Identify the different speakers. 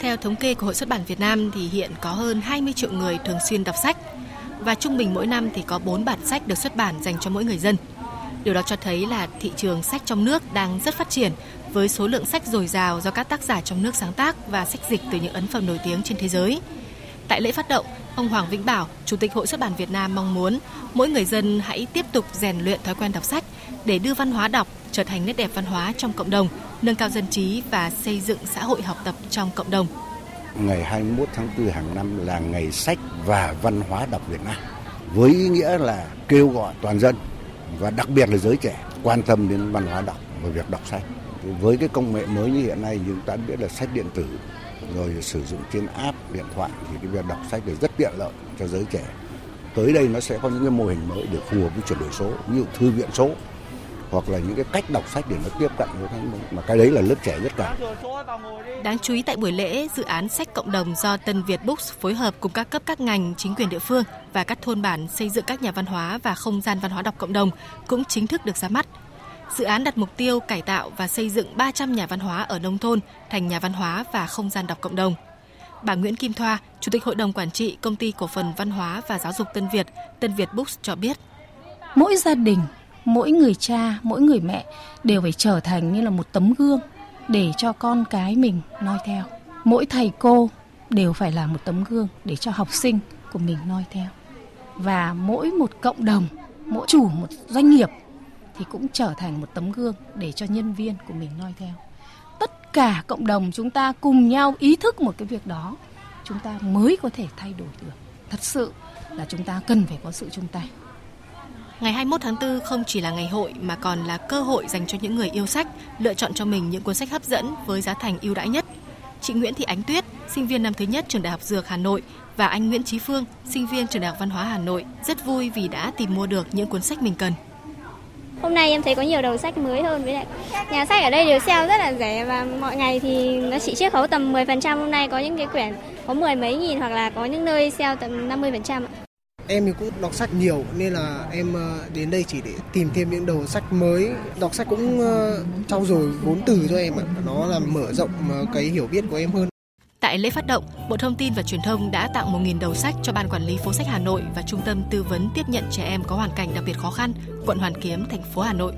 Speaker 1: Theo thống kê của Hội xuất bản Việt Nam thì hiện có hơn 20 triệu người thường xuyên đọc sách và trung bình mỗi năm thì có 4 bản sách được xuất bản dành cho mỗi người dân. Điều đó cho thấy là thị trường sách trong nước đang rất phát triển với số lượng sách dồi dào do các tác giả trong nước sáng tác và sách dịch từ những ấn phẩm nổi tiếng trên thế giới. Tại lễ phát động, ông Hoàng Vĩnh Bảo, Chủ tịch Hội xuất bản Việt Nam mong muốn mỗi người dân hãy tiếp tục rèn luyện thói quen đọc sách để đưa văn hóa đọc trở thành nét đẹp văn hóa trong cộng đồng, nâng cao dân trí và xây dựng xã hội học tập trong cộng đồng.
Speaker 2: Ngày 21 tháng 4 hàng năm là ngày sách và văn hóa đọc Việt Nam với ý nghĩa là kêu gọi toàn dân và đặc biệt là giới trẻ quan tâm đến văn hóa đọc và việc đọc sách. Với cái công nghệ mới như hiện nay chúng ta biết là sách điện tử rồi sử dụng trên app điện thoại thì cái việc đọc sách thì rất tiện lợi cho giới trẻ. Tới đây nó sẽ có những cái mô hình mới để phù hợp với chuyển đổi số, ví dụ thư viện số hoặc là những cái cách đọc sách để nó tiếp cận với cái mà cái đấy là lớp trẻ rất cần.
Speaker 1: Đáng chú ý tại buổi lễ, dự án sách cộng đồng do Tân Việt Books phối hợp cùng các cấp các ngành, chính quyền địa phương và các thôn bản xây dựng các nhà văn hóa và không gian văn hóa đọc cộng đồng cũng chính thức được ra mắt. Dự án đặt mục tiêu cải tạo và xây dựng 300 nhà văn hóa ở nông thôn thành nhà văn hóa và không gian đọc cộng đồng. Bà Nguyễn Kim Thoa, Chủ tịch Hội đồng Quản trị Công ty Cổ phần Văn hóa và Giáo dục Tân Việt, Tân Việt Books cho biết.
Speaker 3: Mỗi gia đình, mỗi người cha, mỗi người mẹ đều phải trở thành như là một tấm gương để cho con cái mình noi theo. Mỗi thầy cô đều phải là một tấm gương để cho học sinh của mình noi theo. Và mỗi một cộng đồng, mỗi chủ một doanh nghiệp thì cũng trở thành một tấm gương để cho nhân viên của mình noi theo. Tất cả cộng đồng chúng ta cùng nhau ý thức một cái việc đó, chúng ta mới có thể thay đổi được. Thật sự là chúng ta cần phải có sự chung tay.
Speaker 1: Ngày 21 tháng 4 không chỉ là ngày hội mà còn là cơ hội dành cho những người yêu sách lựa chọn cho mình những cuốn sách hấp dẫn với giá thành ưu đãi nhất. Chị Nguyễn Thị Ánh Tuyết, sinh viên năm thứ nhất trường Đại học Dược Hà Nội và anh Nguyễn Chí Phương, sinh viên trường Đại học Văn hóa Hà Nội rất vui vì đã tìm mua được những cuốn sách mình cần.
Speaker 4: Hôm nay em thấy có nhiều đầu sách mới hơn với lại nhà sách ở đây đều sale rất là rẻ và mọi ngày thì nó chỉ chiết khấu tầm 10%. Hôm nay có những cái quyển có mười mấy nghìn hoặc là có những nơi sale tầm 50%.
Speaker 5: Em thì cũng đọc sách nhiều nên là em ờ, đến đây chỉ để tìm thêm những đầu sách mới. Đọc sách cũng ờ, trau dồi vốn từ cho em ạ. Nó làm mở rộng ờ, cái hiểu biết của em hơn.
Speaker 1: Tại lễ phát động, Bộ Thông tin và Truyền thông đã tặng 1.000 đầu sách cho Ban Quản lý phố sách Hà Nội và Trung tâm Tư vấn Tiếp nhận trẻ em có hoàn cảnh đặc biệt khó khăn, quận Hoàn Kiếm, thành phố Hà Nội.